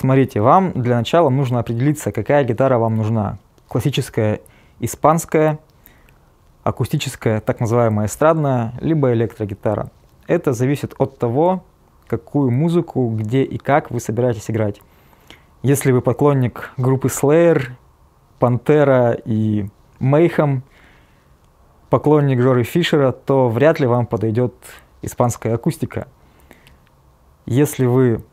Смотрите, вам для начала нужно определиться, какая гитара вам нужна. Классическая, испанская, акустическая, так называемая эстрадная, либо электрогитара. Это зависит от того, какую музыку, где и как вы собираетесь играть. Если вы поклонник группы Slayer, Пантера и Mayhem, поклонник Жоры Фишера, то вряд ли вам подойдет испанская акустика. Если вы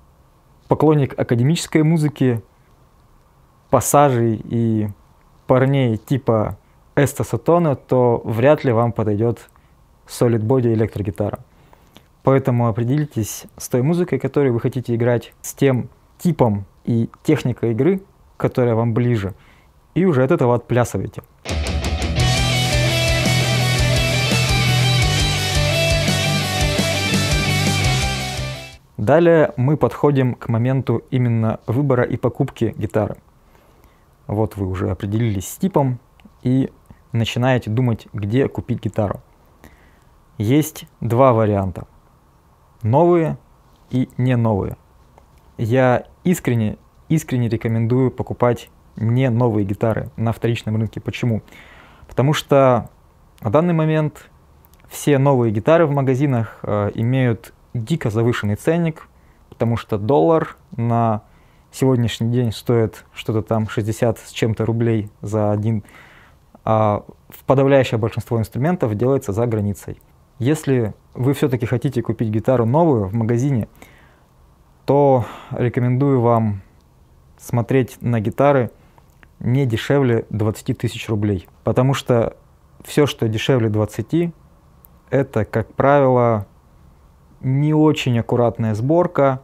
поклонник академической музыки, пассажей и парней типа Эста Сатона, то вряд ли вам подойдет Solid Body электрогитара. Поэтому определитесь с той музыкой, которую вы хотите играть, с тем типом и техникой игры, которая вам ближе, и уже от этого отплясывайте. Далее мы подходим к моменту именно выбора и покупки гитары. Вот вы уже определились с типом и начинаете думать, где купить гитару. Есть два варианта. Новые и не новые. Я искренне, искренне рекомендую покупать не новые гитары на вторичном рынке. Почему? Потому что на данный момент все новые гитары в магазинах э, имеют дико завышенный ценник, потому что доллар на сегодняшний день стоит что-то там 60 с чем-то рублей за один, а подавляющее большинство инструментов делается за границей. Если вы все-таки хотите купить гитару новую в магазине, то рекомендую вам смотреть на гитары не дешевле 20 тысяч рублей. Потому что все, что дешевле 20, это, как правило, не очень аккуратная сборка,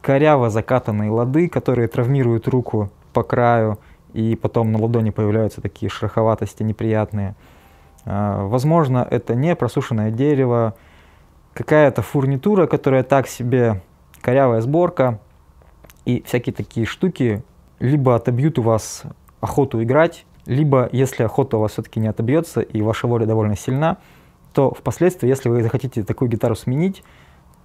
коряво закатанные лады, которые травмируют руку по краю, и потом на ладони появляются такие шероховатости неприятные. А, возможно, это не просушенное дерево, какая-то фурнитура, которая так себе, корявая сборка, и всякие такие штуки либо отобьют у вас охоту играть, либо, если охота у вас все-таки не отобьется и ваша воля довольно сильна, то впоследствии, если вы захотите такую гитару сменить,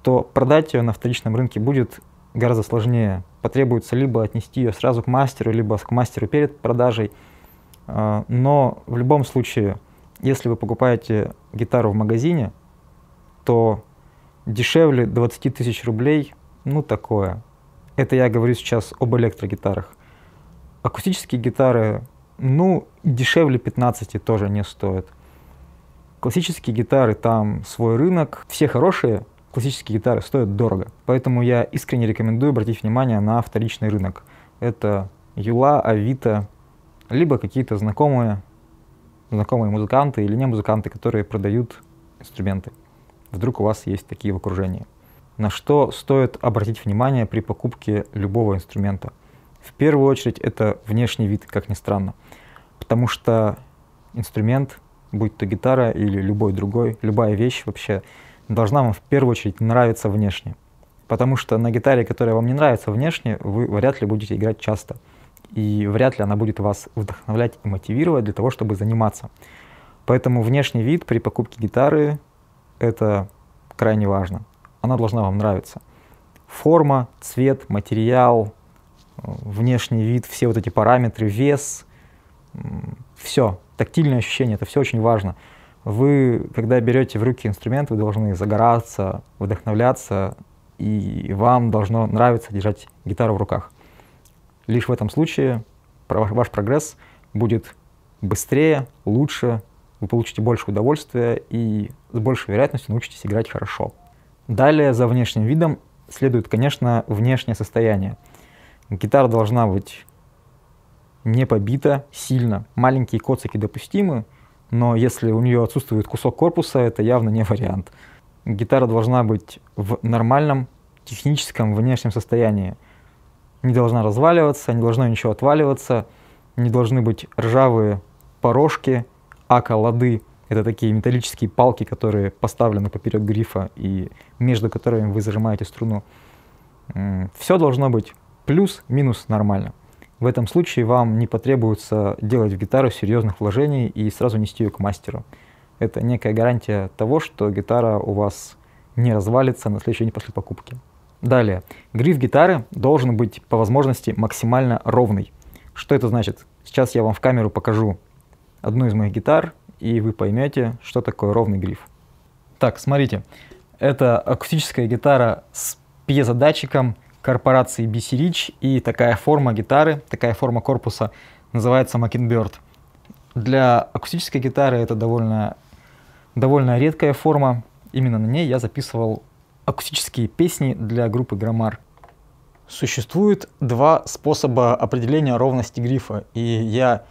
то продать ее на вторичном рынке будет гораздо сложнее. Потребуется либо отнести ее сразу к мастеру, либо к мастеру перед продажей. А, но в любом случае, если вы покупаете гитару в магазине, то дешевле 20 тысяч рублей, ну такое. Это я говорю сейчас об электрогитарах. Акустические гитары, ну, дешевле 15 тоже не стоят. Классические гитары, там свой рынок. Все хорошие классические гитары стоят дорого. Поэтому я искренне рекомендую обратить внимание на вторичный рынок. Это Юла, Авито, либо какие-то знакомые, знакомые музыканты или не музыканты, которые продают инструменты. Вдруг у вас есть такие в окружении. На что стоит обратить внимание при покупке любого инструмента? В первую очередь это внешний вид, как ни странно. Потому что инструмент будь то гитара или любой другой, любая вещь вообще, должна вам в первую очередь нравиться внешне. Потому что на гитаре, которая вам не нравится внешне, вы вряд ли будете играть часто. И вряд ли она будет вас вдохновлять и мотивировать для того, чтобы заниматься. Поэтому внешний вид при покупке гитары — это крайне важно. Она должна вам нравиться. Форма, цвет, материал, внешний вид, все вот эти параметры, вес, все, тактильное ощущение, это все очень важно. Вы, когда берете в руки инструмент, вы должны загораться, вдохновляться, и вам должно нравиться держать гитару в руках. Лишь в этом случае ваш прогресс будет быстрее, лучше, вы получите больше удовольствия и с большей вероятностью научитесь играть хорошо. Далее за внешним видом следует, конечно, внешнее состояние. Гитара должна быть не побита сильно. Маленькие коцики допустимы, но если у нее отсутствует кусок корпуса, это явно не вариант. Гитара должна быть в нормальном техническом внешнем состоянии. Не должна разваливаться, не должно ничего отваливаться, не должны быть ржавые порожки, ака, лады. Это такие металлические палки, которые поставлены поперек грифа и между которыми вы зажимаете струну. Все должно быть плюс-минус нормально. В этом случае вам не потребуется делать в гитару серьезных вложений и сразу нести ее к мастеру. Это некая гарантия того, что гитара у вас не развалится на следующий день после покупки. Далее. Гриф гитары должен быть по возможности максимально ровный. Что это значит? Сейчас я вам в камеру покажу одну из моих гитар, и вы поймете, что такое ровный гриф. Так, смотрите. Это акустическая гитара с пьезодатчиком корпорации BC Rich, и такая форма гитары, такая форма корпуса называется Mockingbird. Для акустической гитары это довольно, довольно редкая форма. Именно на ней я записывал акустические песни для группы Граммар. Существует два способа определения ровности грифа, и я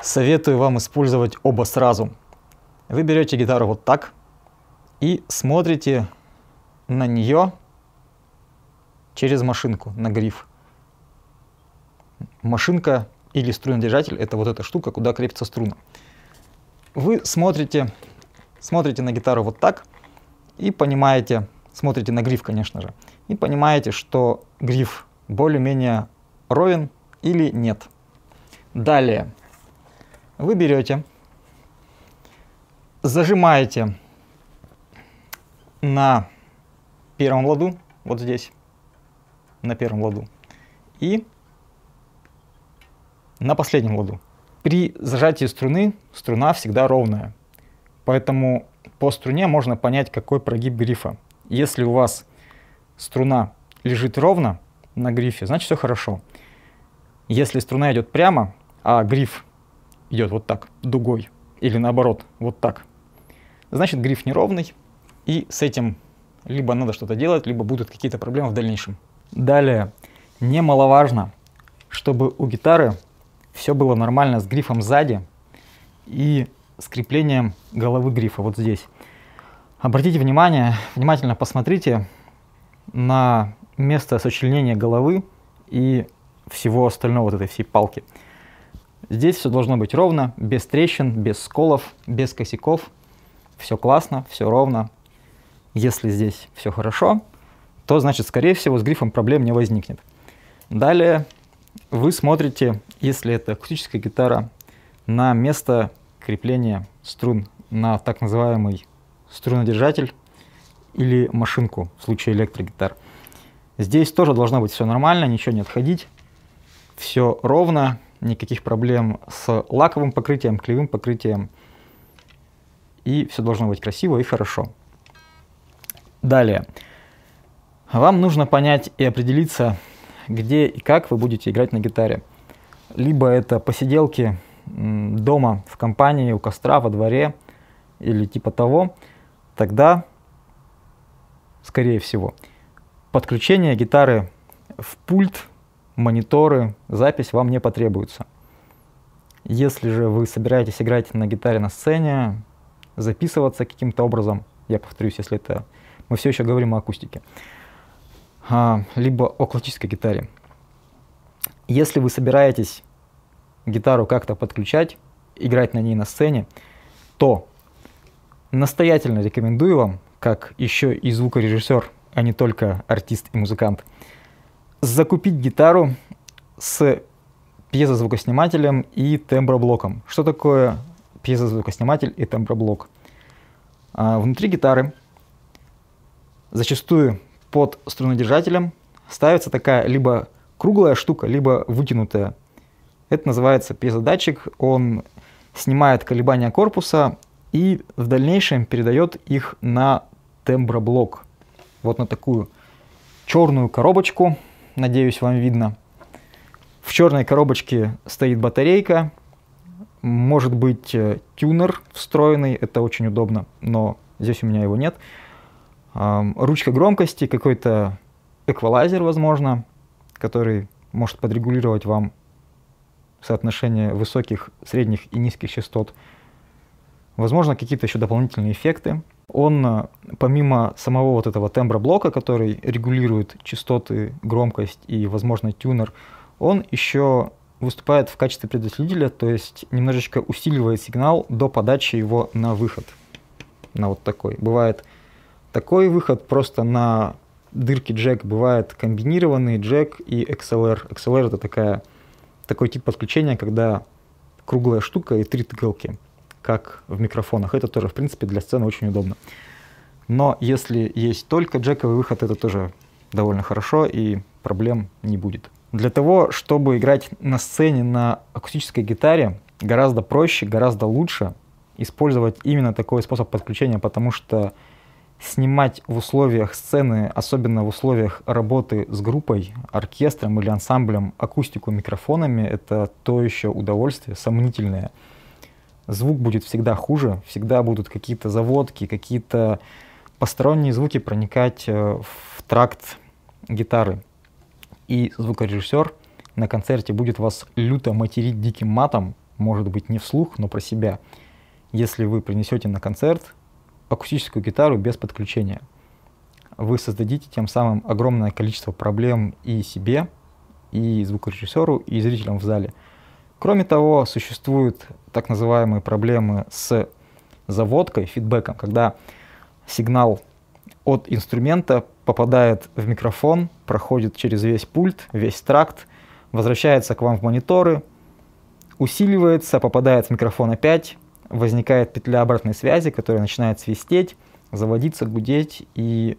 советую вам использовать оба сразу. Вы берете гитару вот так и смотрите на нее через машинку, на гриф. Машинка или струнодержатель – это вот эта штука, куда крепится струна. Вы смотрите, смотрите на гитару вот так и понимаете, смотрите на гриф, конечно же, и понимаете, что гриф более-менее ровен или нет. Далее вы берете, зажимаете на первом ладу, вот здесь, на первом ладу, и на последнем ладу. При зажатии струны струна всегда ровная, поэтому по струне можно понять, какой прогиб грифа. Если у вас струна лежит ровно на грифе, значит все хорошо. Если струна идет прямо, а гриф идет вот так, дугой, или наоборот, вот так, значит гриф неровный, и с этим либо надо что-то делать, либо будут какие-то проблемы в дальнейшем. Далее, немаловажно, чтобы у гитары все было нормально с грифом сзади и с креплением головы грифа вот здесь. Обратите внимание, внимательно посмотрите на место сочленения головы и всего остального, вот этой всей палки. Здесь все должно быть ровно, без трещин, без сколов, без косяков. Все классно, все ровно. Если здесь все хорошо, то значит, скорее всего, с грифом проблем не возникнет. Далее вы смотрите, если это акустическая гитара, на место крепления струн, на так называемый струнодержатель или машинку в случае электрогитар. Здесь тоже должно быть все нормально, ничего не отходить, все ровно, никаких проблем с лаковым покрытием, клеевым покрытием. И все должно быть красиво и хорошо. Далее. Вам нужно понять и определиться, где и как вы будете играть на гитаре. Либо это посиделки дома, в компании, у костра, во дворе или типа того, тогда, скорее всего, подключение гитары в пульт, мониторы, запись вам не потребуется. Если же вы собираетесь играть на гитаре на сцене, записываться каким-то образом, я повторюсь, если это мы все еще говорим о акустике, либо о классической гитаре. Если вы собираетесь гитару как-то подключать, играть на ней на сцене, то настоятельно рекомендую вам, как еще и звукорежиссер, а не только артист и музыкант, закупить гитару с пьезозвукоснимателем и темброблоком. Что такое пьезозвукосниматель и темброблок? А, внутри гитары зачастую под струнодержателем ставится такая либо круглая штука, либо вытянутая. Это называется пьезодатчик. Он снимает колебания корпуса и в дальнейшем передает их на темброблок. Вот на такую черную коробочку. Надеюсь, вам видно. В черной коробочке стоит батарейка. Может быть э, тюнер встроенный, это очень удобно, но здесь у меня его нет ручка громкости, какой-то эквалайзер, возможно, который может подрегулировать вам соотношение высоких, средних и низких частот. Возможно, какие-то еще дополнительные эффекты. Он, э, помимо самого вот этого тембра блока, который регулирует частоты, громкость и, возможно, тюнер, он еще выступает в качестве предусилителя, то есть немножечко усиливает сигнал до подачи его на выход. На вот такой. Бывает такой выход просто на дырки джек бывает комбинированный джек и XLR. XLR это такая, такой тип подключения, когда круглая штука и три тыкалки, как в микрофонах. Это тоже, в принципе, для сцены очень удобно. Но если есть только джековый выход, это тоже довольно хорошо и проблем не будет. Для того, чтобы играть на сцене на акустической гитаре, гораздо проще, гораздо лучше использовать именно такой способ подключения, потому что снимать в условиях сцены, особенно в условиях работы с группой, оркестром или ансамблем, акустику микрофонами, это то еще удовольствие, сомнительное. Звук будет всегда хуже, всегда будут какие-то заводки, какие-то посторонние звуки проникать э, в тракт гитары и звукорежиссер на концерте будет вас люто материть диким матом, может быть не вслух, но про себя, если вы принесете на концерт акустическую гитару без подключения. Вы создадите тем самым огромное количество проблем и себе, и звукорежиссеру, и зрителям в зале. Кроме того, существуют так называемые проблемы с заводкой, фидбэком, когда сигнал от инструмента попадает в микрофон, проходит через весь пульт, весь тракт, возвращается к вам в мониторы, усиливается, попадает в микрофон опять, возникает петля обратной связи, которая начинает свистеть, заводиться, гудеть, и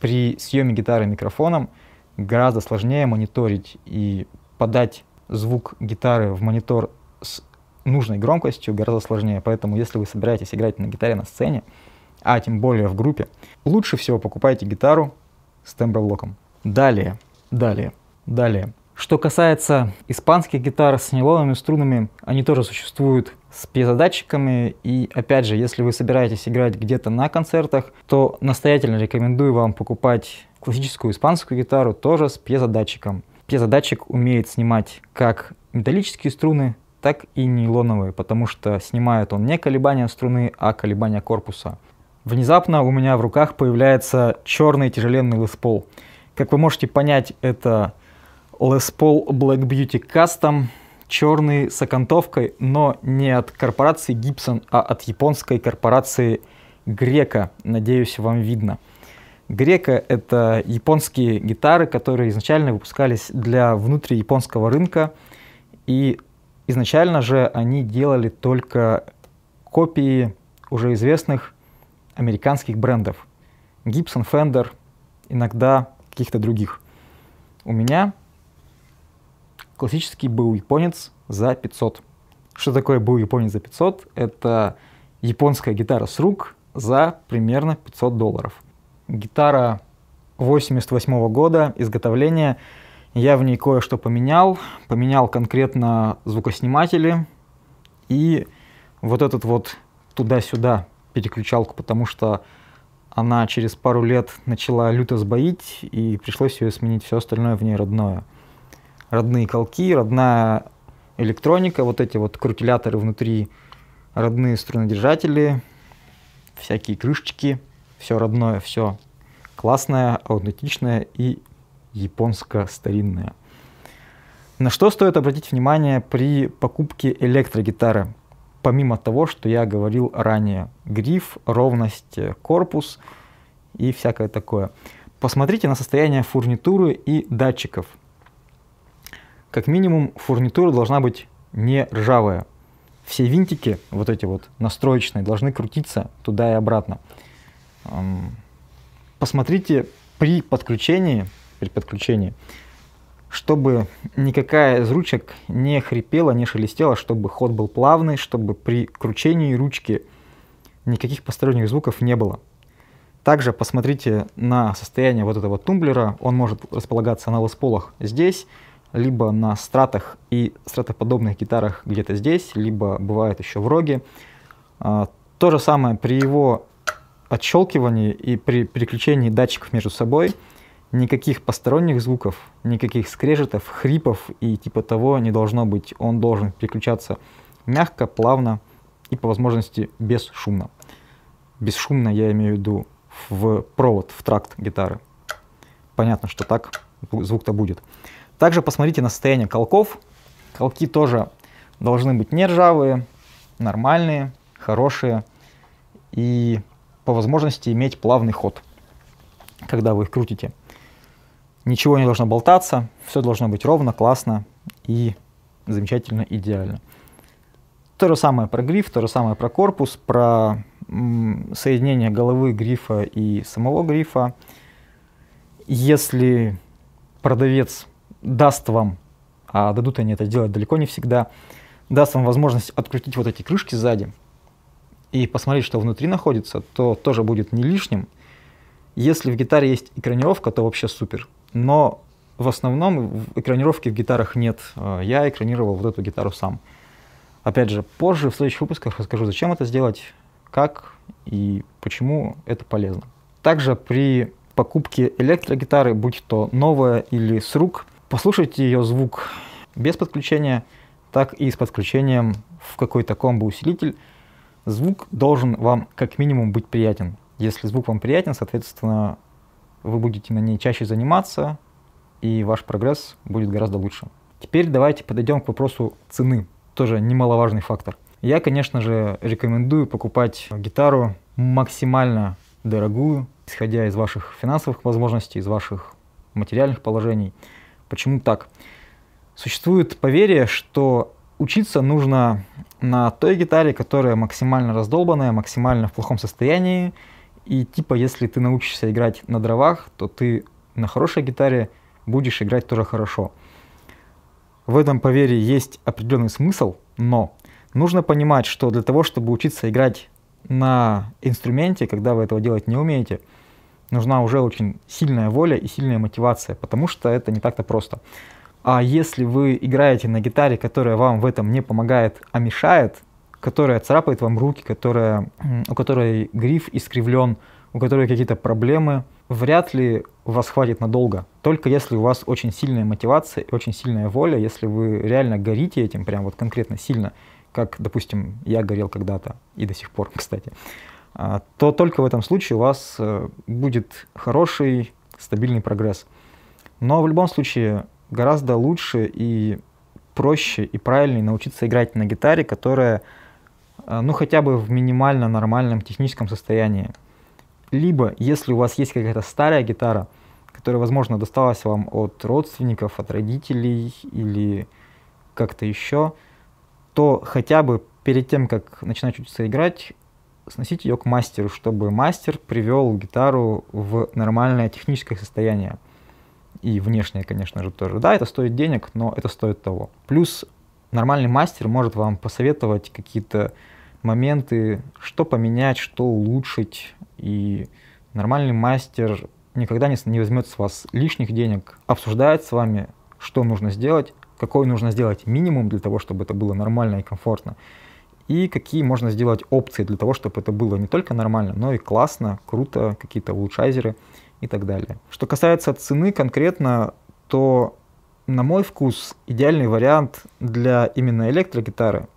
при съеме гитары микрофоном гораздо сложнее мониторить и подать звук гитары в монитор с нужной громкостью гораздо сложнее. Поэтому, если вы собираетесь играть на гитаре на сцене, а тем более в группе, лучше всего покупайте гитару с темброблоком. Далее, далее, далее. Что касается испанских гитар с нейлоновыми струнами, они тоже существуют с пьезодатчиками. И опять же, если вы собираетесь играть где-то на концертах, то настоятельно рекомендую вам покупать классическую испанскую гитару тоже с пьезодатчиком. Пьезодатчик умеет снимать как металлические струны, так и нейлоновые, потому что снимает он не колебания струны, а колебания корпуса. Внезапно у меня в руках появляется черный тяжеленный Les. Как вы можете понять, это Les Paul Black Beauty Custom, черный с окантовкой, но не от корпорации Gibson, а от японской корпорации Грека. Надеюсь, вам видно. Грека — это японские гитары, которые изначально выпускались для внутрияпонского рынка. И изначально же они делали только копии уже известных американских брендов. Gibson, Fender, иногда каких-то других. У меня классический был японец за 500. Что такое был японец за 500? Это японская гитара с рук за примерно 500 долларов. Гитара 88 -го года изготовления. Я в ней кое-что поменял. Поменял конкретно звукосниматели и вот этот вот туда-сюда переключалку, потому что она через пару лет начала люто сбоить, и пришлось ее сменить все остальное в ней родное. Родные колки, родная электроника, вот эти вот крутиляторы внутри, родные струнодержатели, всякие крышечки, все родное, все классное, аутентичное и японско-старинное. На что стоит обратить внимание при покупке электрогитары? помимо того, что я говорил ранее. Гриф, ровность, корпус и всякое такое. Посмотрите на состояние фурнитуры и датчиков. Как минимум фурнитура должна быть не ржавая. Все винтики, вот эти вот настроечные, должны крутиться туда и обратно. Посмотрите при подключении, при подключении чтобы никакая из ручек не хрипела, не шелестела, чтобы ход был плавный, чтобы при кручении ручки никаких посторонних звуков не было. Также посмотрите на состояние вот этого тумблера. Он может располагаться на лесполах здесь, либо на стратах и стратоподобных гитарах где-то здесь, либо бывает еще в роге. А, то же самое при его отщелкивании и при переключении датчиков между собой – никаких посторонних звуков, никаких скрежетов, хрипов и типа того не должно быть. Он должен переключаться мягко, плавно и по возможности бесшумно. Бесшумно я имею в виду в провод, в тракт гитары. Понятно, что так звук-то будет. Также посмотрите на состояние колков. Колки тоже должны быть не ржавые, нормальные, хорошие и по возможности иметь плавный ход, когда вы их крутите. Ничего не должно болтаться, все должно быть ровно, классно и замечательно, идеально. То же самое про гриф, то же самое про корпус, про соединение головы грифа и самого грифа. если продавец даст вам, а дадут они это делать далеко не всегда, даст вам возможность открутить вот эти крышки сзади и посмотреть, что внутри находится, то тоже будет не лишним. Если в гитаре есть экранировка, то вообще супер. Но в основном экранировки в гитарах нет. А, я экранировал вот эту гитару сам. Опять же, позже в следующих выпусках расскажу, зачем это сделать, как и почему это полезно. Также при покупке электрогитары, будь то новая или с рук, послушайте ее звук без подключения, так и с подключением в какой-то комбо-усилитель. Звук должен вам как минимум быть приятен. Если звук вам приятен, соответственно, вы будете на ней чаще заниматься, и ваш прогресс будет гораздо лучше. Теперь давайте подойдем к вопросу цены, тоже немаловажный фактор. Я, конечно же, рекомендую покупать гитару максимально дорогую, исходя из ваших финансовых возможностей, из ваших материальных положений. Почему так? Существует поверье, что учиться нужно на той гитаре, которая максимально раздолбанная, максимально в плохом состоянии. И типа, если ты научишься играть на дровах, то ты на хорошей гитаре будешь играть тоже хорошо. В этом поверье есть определенный смысл, но нужно понимать, что для того, чтобы учиться играть на инструменте, когда вы этого делать не умеете, нужна уже очень сильная воля и сильная мотивация, потому что это не так-то просто. А если вы играете на гитаре, которая вам в этом не помогает, а мешает, которая царапает вам руки, которая, у которой гриф искривлен, у которой какие-то проблемы, вряд ли вас хватит надолго. Только если у вас очень сильная мотивация и очень сильная воля, если вы реально горите этим, прям вот конкретно сильно, как, допустим, я горел когда-то и до сих пор, кстати, то только в этом случае у вас э, будет хороший, стабильный прогресс. Но в любом случае гораздо лучше и проще и правильнее научиться играть на гитаре, которая, э, ну, хотя бы в минимально нормальном техническом состоянии. Либо, если у вас есть какая-то старая гитара, которая, возможно, досталась вам от родственников, от родителей или как-то еще, то хотя бы перед тем, как начинать учиться играть, сносите ее к мастеру, чтобы мастер привел гитару в нормальное техническое состояние и внешнее, конечно же, тоже. Да, это стоит денег, но это стоит того. Плюс нормальный мастер может вам посоветовать какие-то моменты, что поменять, что улучшить. И нормальный мастер никогда не, не возьмет с вас лишних денег, обсуждает с вами, что нужно сделать, какой нужно сделать минимум для того, чтобы это было нормально и комфортно, и какие можно сделать опции для того, чтобы это было не только нормально, но и классно, круто, какие-то улучшайзеры и так далее. Что касается цены конкретно, то на мой вкус идеальный вариант для именно электрогитары,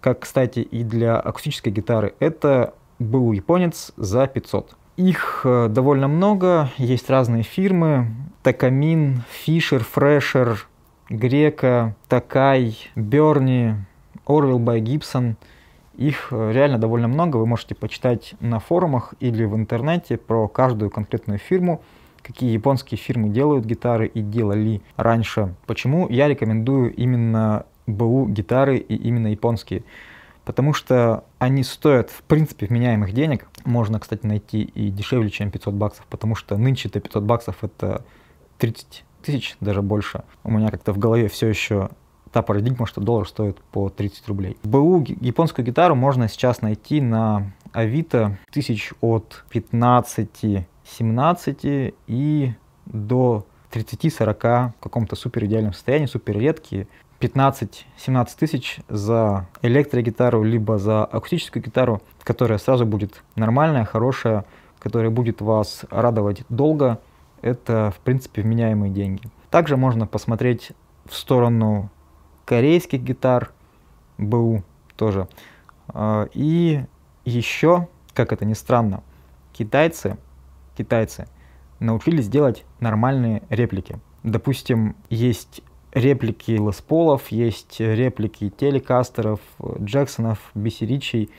как, кстати, и для акустической гитары, это был японец за 500. Их э, довольно много, есть разные фирмы, Такамин, Фишер, Фрешер, Грека, Такай, Берни, Орвилл by Гибсон – их э, реально довольно много, вы можете почитать на форумах или в интернете про каждую конкретную фирму, какие японские фирмы делают гитары и делали раньше. Почему я рекомендую именно БУ гитары и именно японские? Потому что они стоят, в принципе, вменяемых денег. Можно, кстати, найти и дешевле, чем 500 баксов, потому что нынче-то 500 баксов это 30 тысяч, даже больше. У меня как-то в голове все еще та парадигма, что доллар стоит по 30 рублей. БУ японскую гитару можно сейчас найти на Авито тысяч от 15-17 и до 30-40 в каком-то супер идеальном состоянии, супер редкие. 15-17 тысяч за электрогитару, либо за акустическую гитару, которая сразу будет нормальная, хорошая, которая будет вас радовать долго. Это, в принципе, вменяемые деньги. Также можно посмотреть в сторону корейских гитар, БУ тоже. А, и еще, как это ни странно, китайцы, китайцы научились делать нормальные реплики. Допустим, есть реплики Les Paul ов, есть реплики телекастеров, Джексонов, B.C. Rich ей,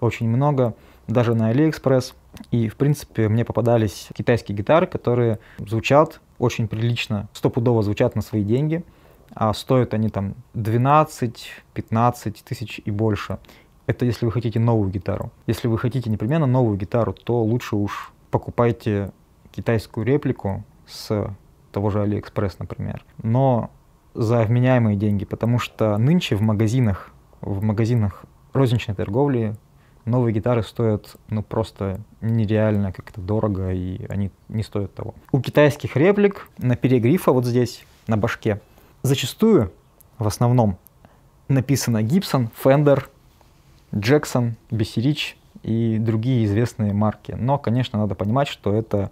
очень много, даже на Алиэкспресс. И, в принципе, мне попадались китайские гитары, которые звучат очень прилично, стопудово звучат на свои деньги – а стоят они там 12-15 тысяч и больше. Это если вы хотите новую гитару. Если вы хотите непременно новую гитару, то лучше уж покупайте китайскую реплику, с того же Алиэкспресс, например, но за вменяемые деньги, потому что нынче в магазинах, в магазинах розничной торговли новые гитары стоят ну просто нереально как-то дорого, и они не стоят того. У китайских реплик на пере грифа вот здесь, на башке, зачастую, в основном, написано Gibson, Fender, Jackson, Bessie и другие известные марки. Но, конечно, надо понимать, что это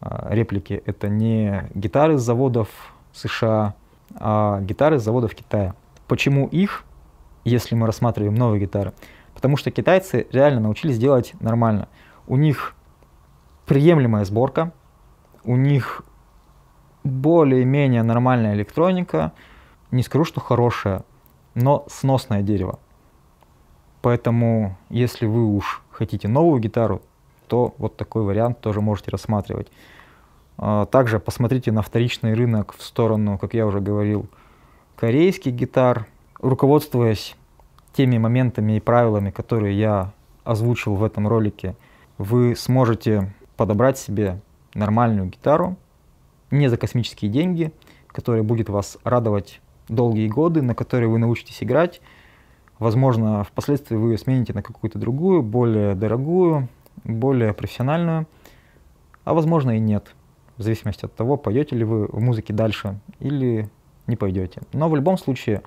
э, реплики, это не гитары с заводов США, а гитары с заводов Китая. Почему их, если мы рассматриваем новые гитары? Потому что китайцы реально научились делать нормально. У них приемлемая сборка, у них более-менее нормальная электроника, не скажу, что хорошая, но сносное дерево. Поэтому, если вы уж хотите новую гитару, то вот такой вариант тоже можете рассматривать. А, также посмотрите на вторичный рынок в сторону, как я уже говорил, корейских гитар. Руководствуясь теми моментами и правилами, которые я озвучил в этом ролике, вы сможете подобрать себе нормальную гитару, не за космические деньги, которая будет вас радовать долгие годы, на которой вы научитесь играть. Возможно, впоследствии вы ее смените на какую-то другую, более дорогую, более профессиональную, а возможно и нет, в зависимости от того, пойдете ли вы в музыке дальше или не пойдете. Но в любом случае,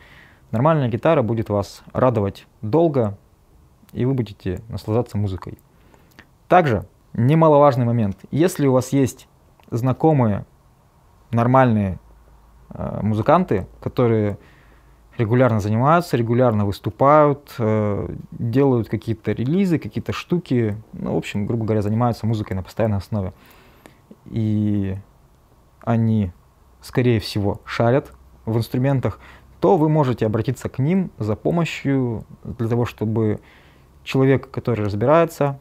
Нормальная гитара будет вас радовать долго, и вы будете наслаждаться музыкой. Также немаловажный момент. Если у вас есть знакомые нормальные э, музыканты, которые регулярно занимаются, регулярно выступают, э, делают какие-то релизы, какие-то штуки, ну, в общем, грубо говоря, занимаются музыкой на постоянной основе. И они, скорее всего, шарят в инструментах, то вы можете обратиться к ним за помощью для того, чтобы человек, который разбирается,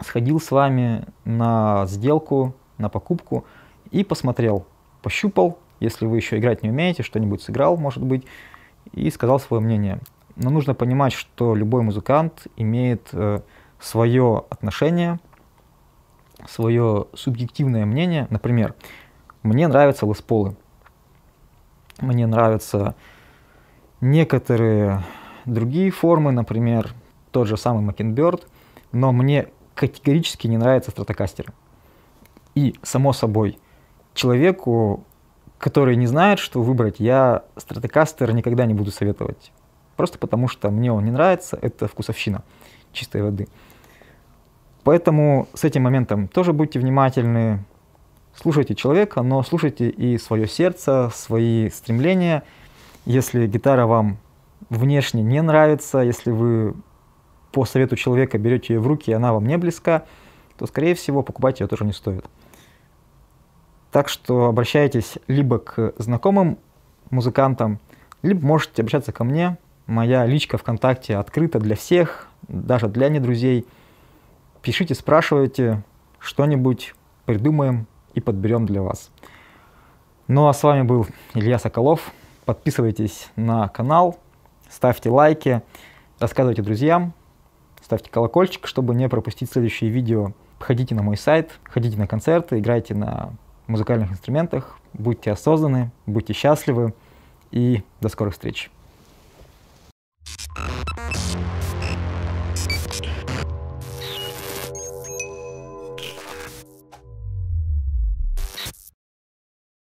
сходил с вами на сделку, на покупку и посмотрел, пощупал, если вы еще играть не умеете, что-нибудь сыграл, может быть, и сказал свое мнение. Но нужно понимать, что любой музыкант имеет э, свое отношение, свое субъективное мнение. Например, мне нравятся лесполы. Мне нравятся некоторые другие формы, например, тот же самый Mockingbird, но мне категорически не нравятся стратокастеры. И, само собой, человеку, который не знает, что выбрать, я стратокастер никогда не буду советовать. Просто потому, что мне он не нравится, это вкусовщина чистой воды. Поэтому с этим моментом тоже будьте внимательны, слушайте человека, но слушайте и свое сердце, свои стремления. Если гитара вам внешне не нравится, если вы по совету человека берете ее в руки, и она вам не близка, то, скорее всего, покупать ее тоже не стоит. Так что обращайтесь либо к знакомым музыкантам, либо можете обращаться ко мне. Моя личка ВКонтакте открыта для всех, даже для недрузей. Пишите, спрашивайте, что-нибудь придумаем, и подберем для вас. Ну а с вами был Илья Соколов. Подписывайтесь на канал, ставьте лайки, рассказывайте друзьям, ставьте колокольчик, чтобы не пропустить следующие видео. Ходите на мой сайт, ходите на концерты, играйте на музыкальных инструментах. Будьте осознаны, будьте счастливы и до скорых встреч. Thank you.